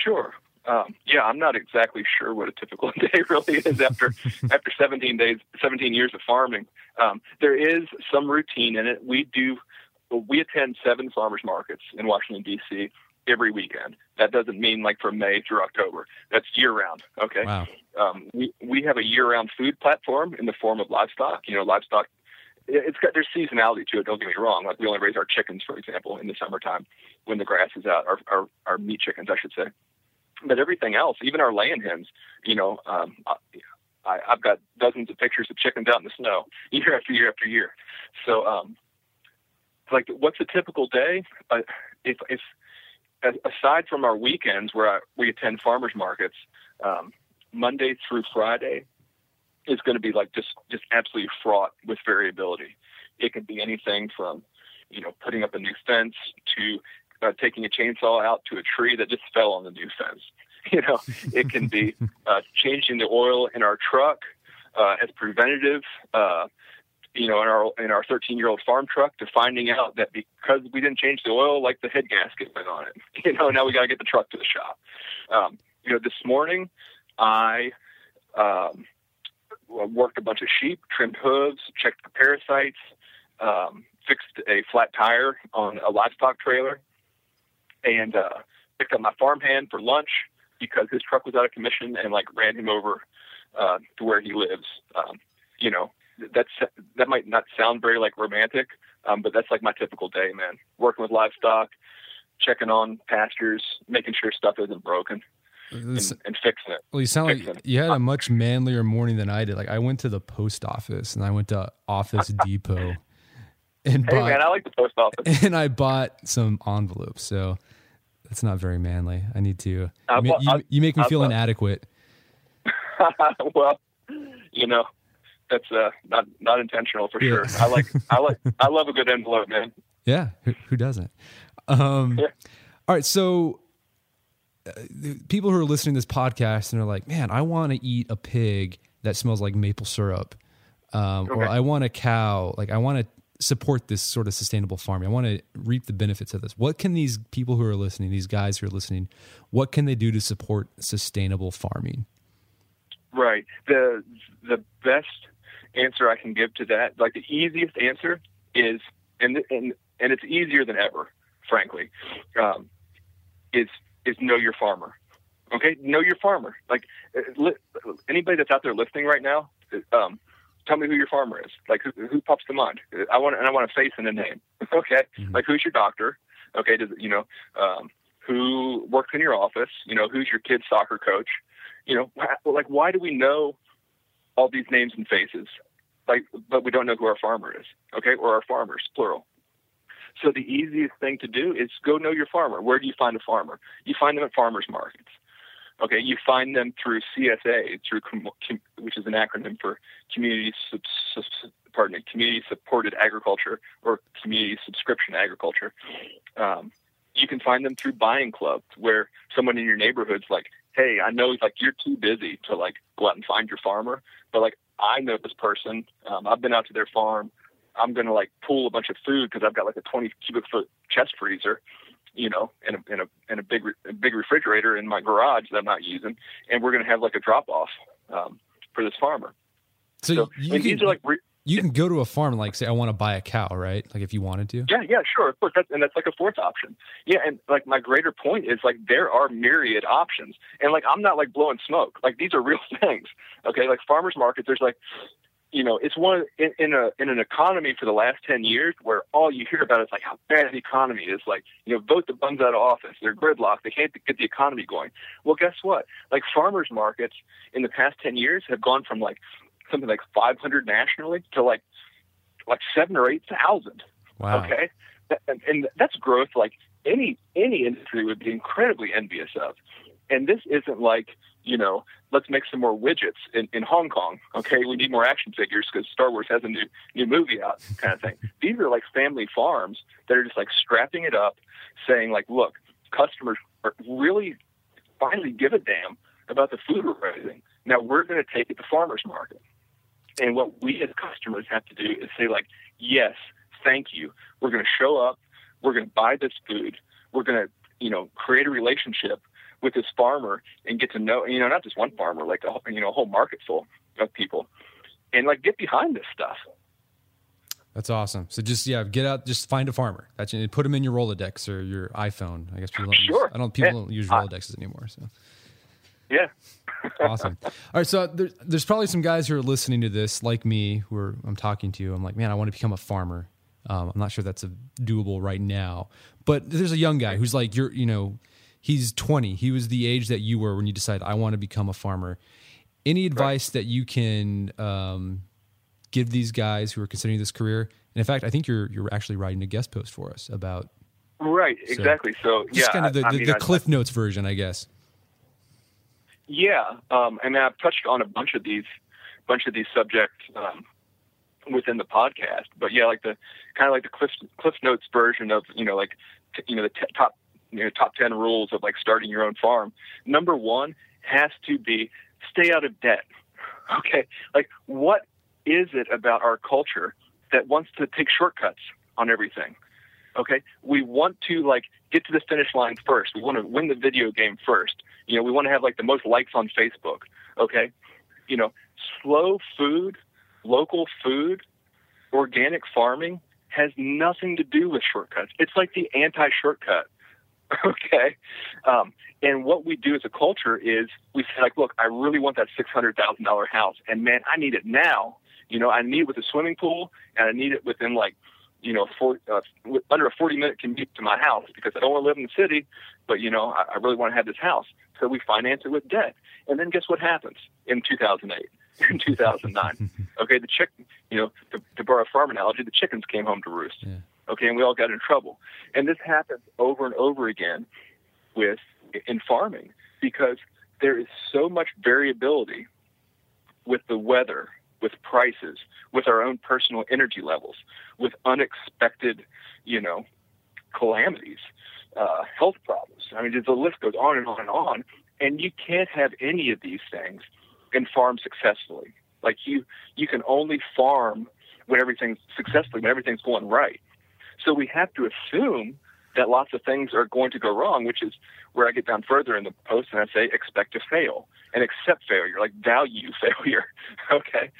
Sure. Um, yeah, I'm not exactly sure what a typical day really is after after 17 days, 17 years of farming. Um, there is some routine in it. We do we attend seven farmers markets in Washington D.C. every weekend. That doesn't mean like from May through October. That's year round. Okay. Wow. Um, we we have a year round food platform in the form of livestock. You know, livestock. It's got there's seasonality to it. Don't get me wrong. Like we only raise our chickens, for example, in the summertime when the grass is out. Our our, our meat chickens, I should say but everything else, even our laying hens, you know, um, I, I've got dozens of pictures of chickens out in the snow year after year after year. So, um, like, what's a typical day? Uh, if if aside from our weekends where I, we attend farmers markets, um, Monday through Friday is going to be like just just absolutely fraught with variability. It can be anything from you know putting up a new fence to uh, taking a chainsaw out to a tree that just fell on the new fence. You know, it can be uh, changing the oil in our truck uh, as preventative. Uh, you know, in our in our 13 year old farm truck, to finding out that because we didn't change the oil, like the head gasket went on it. You know, now we got to get the truck to the shop. Um, you know, this morning I um, worked a bunch of sheep, trimmed hooves, checked the parasites, um, fixed a flat tire on a livestock trailer, and uh, picked up my farmhand for lunch because his truck was out of commission and like ran him over uh, to where he lives. Um, you know, that's that might not sound very like romantic, um, but that's like my typical day, man. Working with livestock, checking on pastures, making sure stuff isn't broken. And, and, fixing it. Well, you sound like it. you had a much manlier morning than I did. Like I went to the post office and I went to Office Depot and hey bought, man, I like the post office. And I bought some envelopes. So that's not very manly. I need to. I, you, you, you, make me I, feel I, inadequate. well, you know, that's uh, not not intentional for yeah. sure. I like I like I love a good envelope, man. Yeah, who, who doesn't? Um, yeah. All right, so uh, people who are listening to this podcast and are like, "Man, I want to eat a pig that smells like maple syrup," um, okay. or I want a cow. Like, I want to support this sort of sustainable farming. I want to reap the benefits of this. What can these people who are listening, these guys who are listening, what can they do to support sustainable farming? Right. The the best answer I can give to that, like the easiest answer is, and and and it's easier than ever, frankly, um, is is know your farmer. Okay, know your farmer. Like li- anybody that's out there listening right now, um, tell me who your farmer is. Like who, who pops to mind? I want and I want a face and a name. okay, mm-hmm. like who's your doctor? Okay, does you know um, who works in your office? You know who's your kid's soccer coach? You know, like why do we know all these names and faces, like but we don't know who our farmer is? Okay, or our farmers plural. So the easiest thing to do is go know your farmer. Where do you find a farmer? You find them at farmers markets. Okay, you find them through CSA, through which is an acronym for Community pardon me, Community Supported Agriculture or Community Subscription Agriculture. Um, you can find them through buying clubs, where someone in your neighborhood's like, "Hey, I know like you're too busy to like go out and find your farmer, but like I know this person. Um, I've been out to their farm. I'm gonna like pull a bunch of food because I've got like a 20 cubic foot chest freezer." You know, in a, and a, and a big, a big refrigerator in my garage that I'm not using. And we're going to have like a drop off, um, for this farmer. So, so you can, these are like, re- you can go to a farm and like say, I want to buy a cow, right? Like if you wanted to. Yeah, yeah, sure. Of course. That's, and that's like a fourth option. Yeah. And like my greater point is like, there are myriad options and like, I'm not like blowing smoke. Like these are real things. Okay. Like farmers markets, there's like, you know, it's one in, in a in an economy for the last ten years where all you hear about is like how bad the economy is. Like, you know, vote the bums out of office. They're gridlocked. They can't get the economy going. Well, guess what? Like farmers markets in the past ten years have gone from like something like 500 nationally to like like seven or eight thousand. Wow. Okay, and, and that's growth like any any industry would be incredibly envious of. And this isn't like you know, let's make some more widgets in, in Hong Kong. Okay, we need more action figures because Star Wars has a new new movie out, kind of thing. These are like family farms that are just like strapping it up, saying like, look, customers are really finally give a damn about the food we're raising. Now we're going to take it to farmers market, and what we as customers have to do is say like, yes, thank you. We're going to show up. We're going to buy this food. We're going to you know create a relationship with this farmer and get to know, you know, not just one farmer, like a you know a whole market full of people, and like get behind this stuff. That's awesome. So just yeah, get out, just find a farmer. That's you put them in your Rolodex or your iPhone. I guess people don't sure. use, I don't people yeah. don't use Rolodexes anymore. So yeah. awesome. All right, so there, there's probably some guys who are listening to this, like me, who are I'm talking to. You. I'm like, man, I want to become a farmer. Um, I'm not sure that's a doable right now, but there's a young guy who's like, you're, you know, he's 20. He was the age that you were when you decided I want to become a farmer. Any advice right. that you can um, give these guys who are considering this career? And in fact, I think you're you're actually writing a guest post for us about Right, exactly. So, Just yeah, kind of the, I the, mean, the I- Cliff Notes version, I guess. Yeah, um, and I've touched on a bunch of these, bunch of these subjects um, within the podcast. But yeah, like the kind of like the Cliff Cliff Notes version of you know like t- you know the t- top you know top ten rules of like starting your own farm. Number one has to be stay out of debt. Okay, like what is it about our culture that wants to take shortcuts on everything? Okay, we want to like get to the finish line first. We want to win the video game first. You know, we want to have like the most likes on Facebook. Okay, you know, slow food, local food, organic farming has nothing to do with shortcuts. It's like the anti-shortcut. Okay, um, and what we do as a culture is we say like, look, I really want that six hundred thousand dollar house, and man, I need it now. You know, I need it with a swimming pool, and I need it within like you know, for, uh, under a 40 minute commute to my house because I don't want to live in the city, but you know, I, I really want to have this house. So we finance it with debt. And then guess what happens in 2008, in 2009? okay. The chick, you know, to, to borrow a farm analogy, the chickens came home to roost. Yeah. Okay. And we all got in trouble. And this happens over and over again with in farming because there is so much variability with the weather, with prices, with our own personal energy levels, with unexpected, you know, calamities, uh, health problems. I mean, the list goes on and on and on. And you can't have any of these things and farm successfully. Like you, you can only farm when everything's successfully, when everything's going right. So we have to assume that lots of things are going to go wrong, which is where I get down further in the post and I say expect to fail and accept failure, like value failure. okay.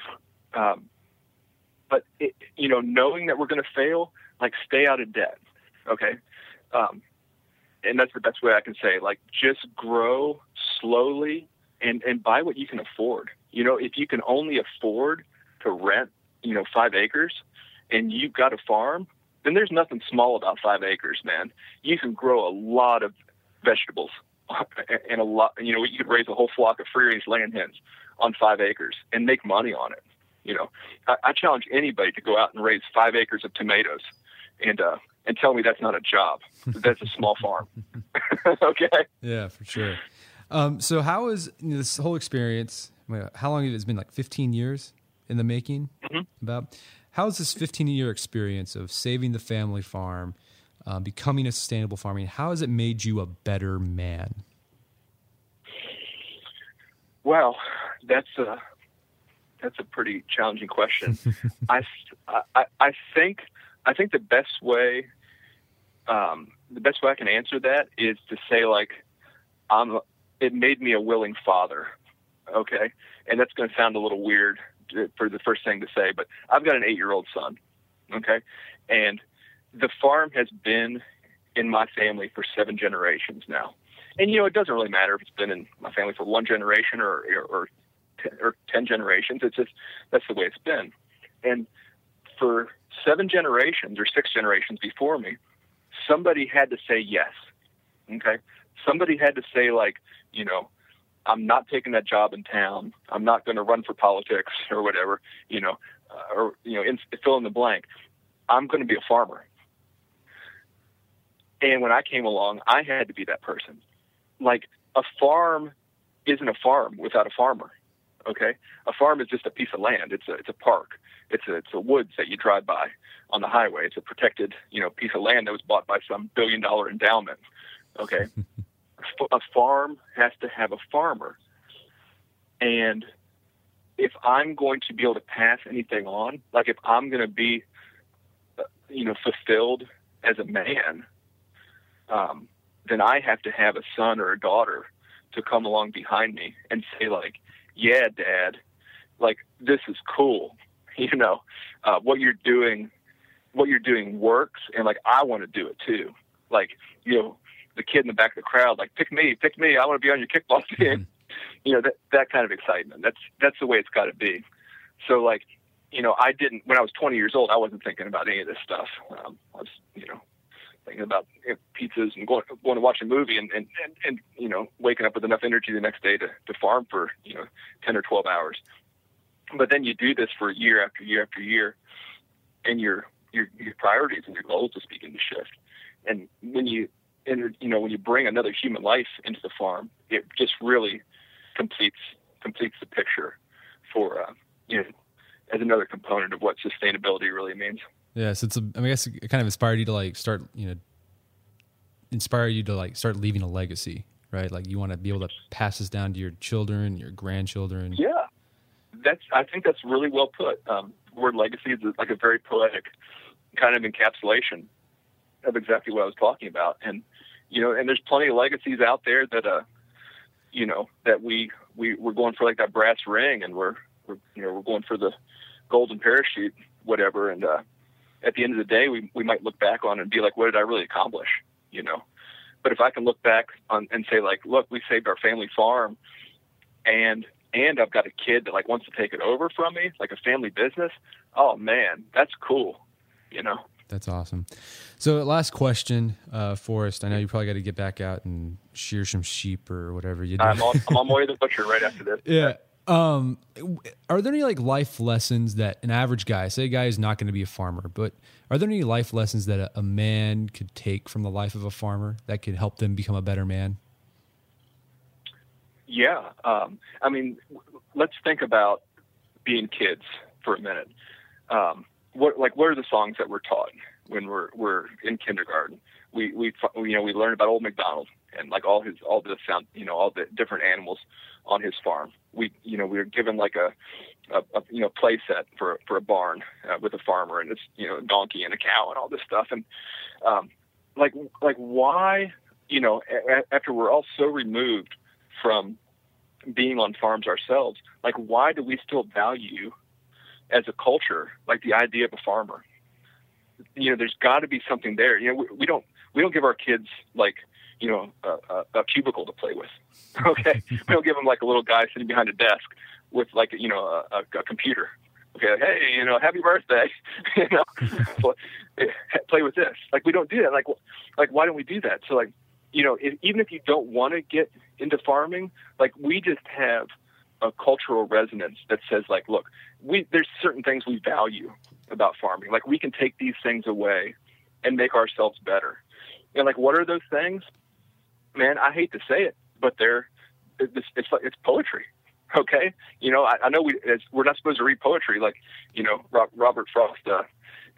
Um, but it, you know, knowing that we're going to fail, like stay out of debt. Okay. Um, and that's the best way I can say, like just grow slowly and, and buy what you can afford. You know, if you can only afford to rent, you know, five acres and you've got a farm, then there's nothing small about five acres, man. You can grow a lot of vegetables and a lot, you know, you could raise a whole flock of free range laying hens on five acres and make money on it. You know, I, I challenge anybody to go out and raise five acres of tomatoes and, uh, and tell me that's not a job. That's a small farm. okay. Yeah, for sure. Um, so how is you know, this whole experience? How long has it been? Like 15 years in the making. About how is this 15 year experience of saving the family farm, uh, becoming a sustainable farming? How has it made you a better man? Well, that's a that's a pretty challenging question. I, I I think I think the best way um, the best way I can answer that is to say like I'm it made me a willing father. Okay, and that's going to sound a little weird for the first thing to say, but I've got an eight year old son. Okay, and the farm has been in my family for seven generations now. And you know, it doesn't really matter if it's been in my family for one generation or or, or, ten, or ten generations. It's just that's the way it's been. And for seven generations or six generations before me, somebody had to say yes. Okay, somebody had to say like, you know, I'm not taking that job in town. I'm not going to run for politics or whatever. You know, uh, or you know, in, fill in the blank. I'm going to be a farmer. And when I came along, I had to be that person. Like a farm isn't a farm without a farmer. Okay, a farm is just a piece of land. It's a it's a park. It's a it's a woods that you drive by on the highway. It's a protected you know piece of land that was bought by some billion dollar endowment. Okay, a farm has to have a farmer, and if I'm going to be able to pass anything on, like if I'm going to be, uh, you know, fulfilled as a man, um, then I have to have a son or a daughter to come along behind me and say like, yeah, dad, like this is cool. You know, uh, what you're doing, what you're doing works. And like, I want to do it too. Like, you know, the kid in the back of the crowd, like, pick me, pick me. I want to be on your kickball team. you know, that, that kind of excitement. That's, that's the way it's got to be. So like, you know, I didn't, when I was 20 years old, I wasn't thinking about any of this stuff. Um, I was, you know, thinking about you know, pizzas and going, going to watch a movie and, and, and, and, you know, waking up with enough energy the next day to, to farm for, you know, 10 or 12 hours. But then you do this for year after year after year and your, your, your priorities and your goals just begin to shift. and when you and you know when you bring another human life into the farm, it just really completes completes the picture for uh, you know as another component of what sustainability really means. Yes, it's a, I, mean, I guess it kind of inspired you to like start you know inspire you to like start leaving a legacy, right? Like you want to be able to pass this down to your children, your grandchildren. Yeah, that's I think that's really well put. Um, word legacy is like a very poetic kind of encapsulation of exactly what I was talking about. And you know, and there's plenty of legacies out there that uh, you know, that we we we're going for like that brass ring, and we're, we're you know we're going for the golden parachute, whatever. And uh, at the end of the day, we we might look back on it and be like, what did I really accomplish? You know. But if I can look back on and say like, look, we saved our family farm, and and I've got a kid that like wants to take it over from me, like a family business. Oh man, that's cool. You know. That's awesome. So, last question, uh, Forrest. I know you probably got to get back out and shear some sheep or whatever you do. I'm on, I'm on my way to the butcher right after this. Yeah. Um, are there any like life lessons that an average guy, say a guy is not going to be a farmer, but are there any life lessons that a, a man could take from the life of a farmer that could help them become a better man? Yeah. Um, I mean, let's think about being kids for a minute. Um, what like what are the songs that we're taught when we're we're in kindergarten? We we you know we learn about Old MacDonald and like all his all the sound you know all the different animals on his farm. We you know we were given like a, a, a you know play set for for a barn uh, with a farmer and it's you know a donkey and a cow and all this stuff and um, like like why you know a- after we're all so removed from being on farms ourselves like why do we still value as a culture, like the idea of a farmer. You know, there's got to be something there. You know, we, we don't we don't give our kids like you know a, a, a cubicle to play with. Okay, we don't give them like a little guy sitting behind a desk with like you know a, a computer. Okay, like, hey, you know, happy birthday. you know, eh, play with this. Like we don't do that. Like, like why don't we do that? So like, you know, if, even if you don't want to get into farming, like we just have a cultural resonance that says like, look, we there's certain things we value about farming. Like we can take these things away and make ourselves better. And like, what are those things? Man, I hate to say it, but they're it's it's, it's poetry. Okay, you know, I, I know we we're not supposed to read poetry, like you know Robert Frost uh,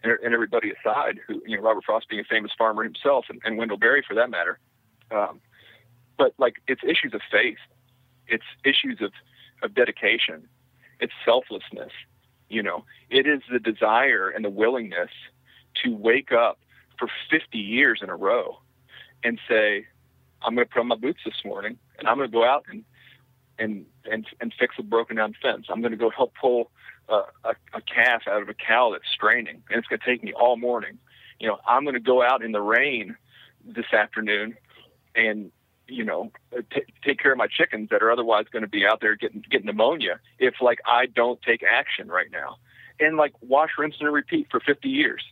and, and everybody aside, who you know Robert Frost being a famous farmer himself, and, and Wendell Berry for that matter. Um, but like, it's issues of faith, it's issues of of dedication, it's selflessness. You know, it is the desire and the willingness to wake up for 50 years in a row and say, I'm going to put on my boots this morning and I'm going to go out and and and and fix a broken down fence. I'm going to go help pull a, a, a calf out of a cow that's straining, and it's going to take me all morning. You know, I'm going to go out in the rain this afternoon and you know, t- take care of my chickens that are otherwise going to be out there getting getting pneumonia if like I don't take action right now. And like wash, rinse, and repeat for 50 years.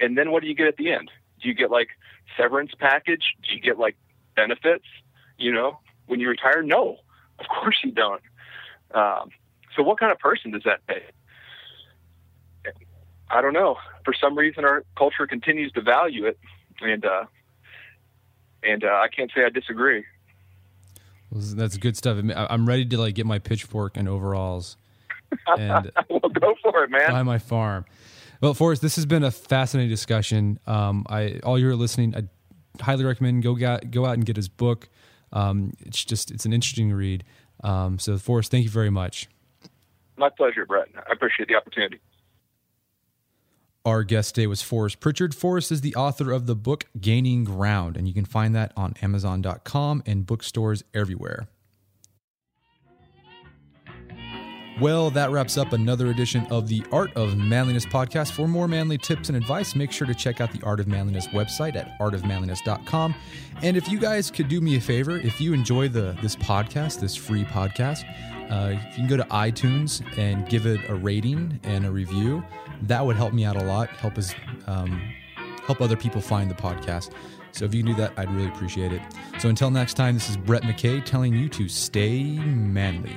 And then what do you get at the end? Do you get like severance package? Do you get like benefits? You know, when you retire? No, of course you don't. Um, so what kind of person does that make? I don't know. For some reason, our culture continues to value it, and uh, and uh, I can't say I disagree. Well, that's good stuff. I'm ready to like get my pitchfork and overalls and well, go for it, man. Buy my farm. Well, Forrest, this has been a fascinating discussion. Um, I all you're listening, I highly recommend go get, go out and get his book. Um, it's just it's an interesting read. Um, so, Forrest, thank you very much. My pleasure, Brett. I appreciate the opportunity. Our guest today was Forrest Pritchard. Forrest is the author of the book Gaining Ground, and you can find that on Amazon.com and bookstores everywhere. Well, that wraps up another edition of the Art of Manliness podcast. For more manly tips and advice, make sure to check out the Art of Manliness website at artofmanliness.com. And if you guys could do me a favor, if you enjoy the this podcast, this free podcast, uh, you can go to iTunes and give it a rating and a review. That would help me out a lot. Help us um, help other people find the podcast. So if you can do that, I'd really appreciate it. So until next time, this is Brett McKay telling you to stay manly.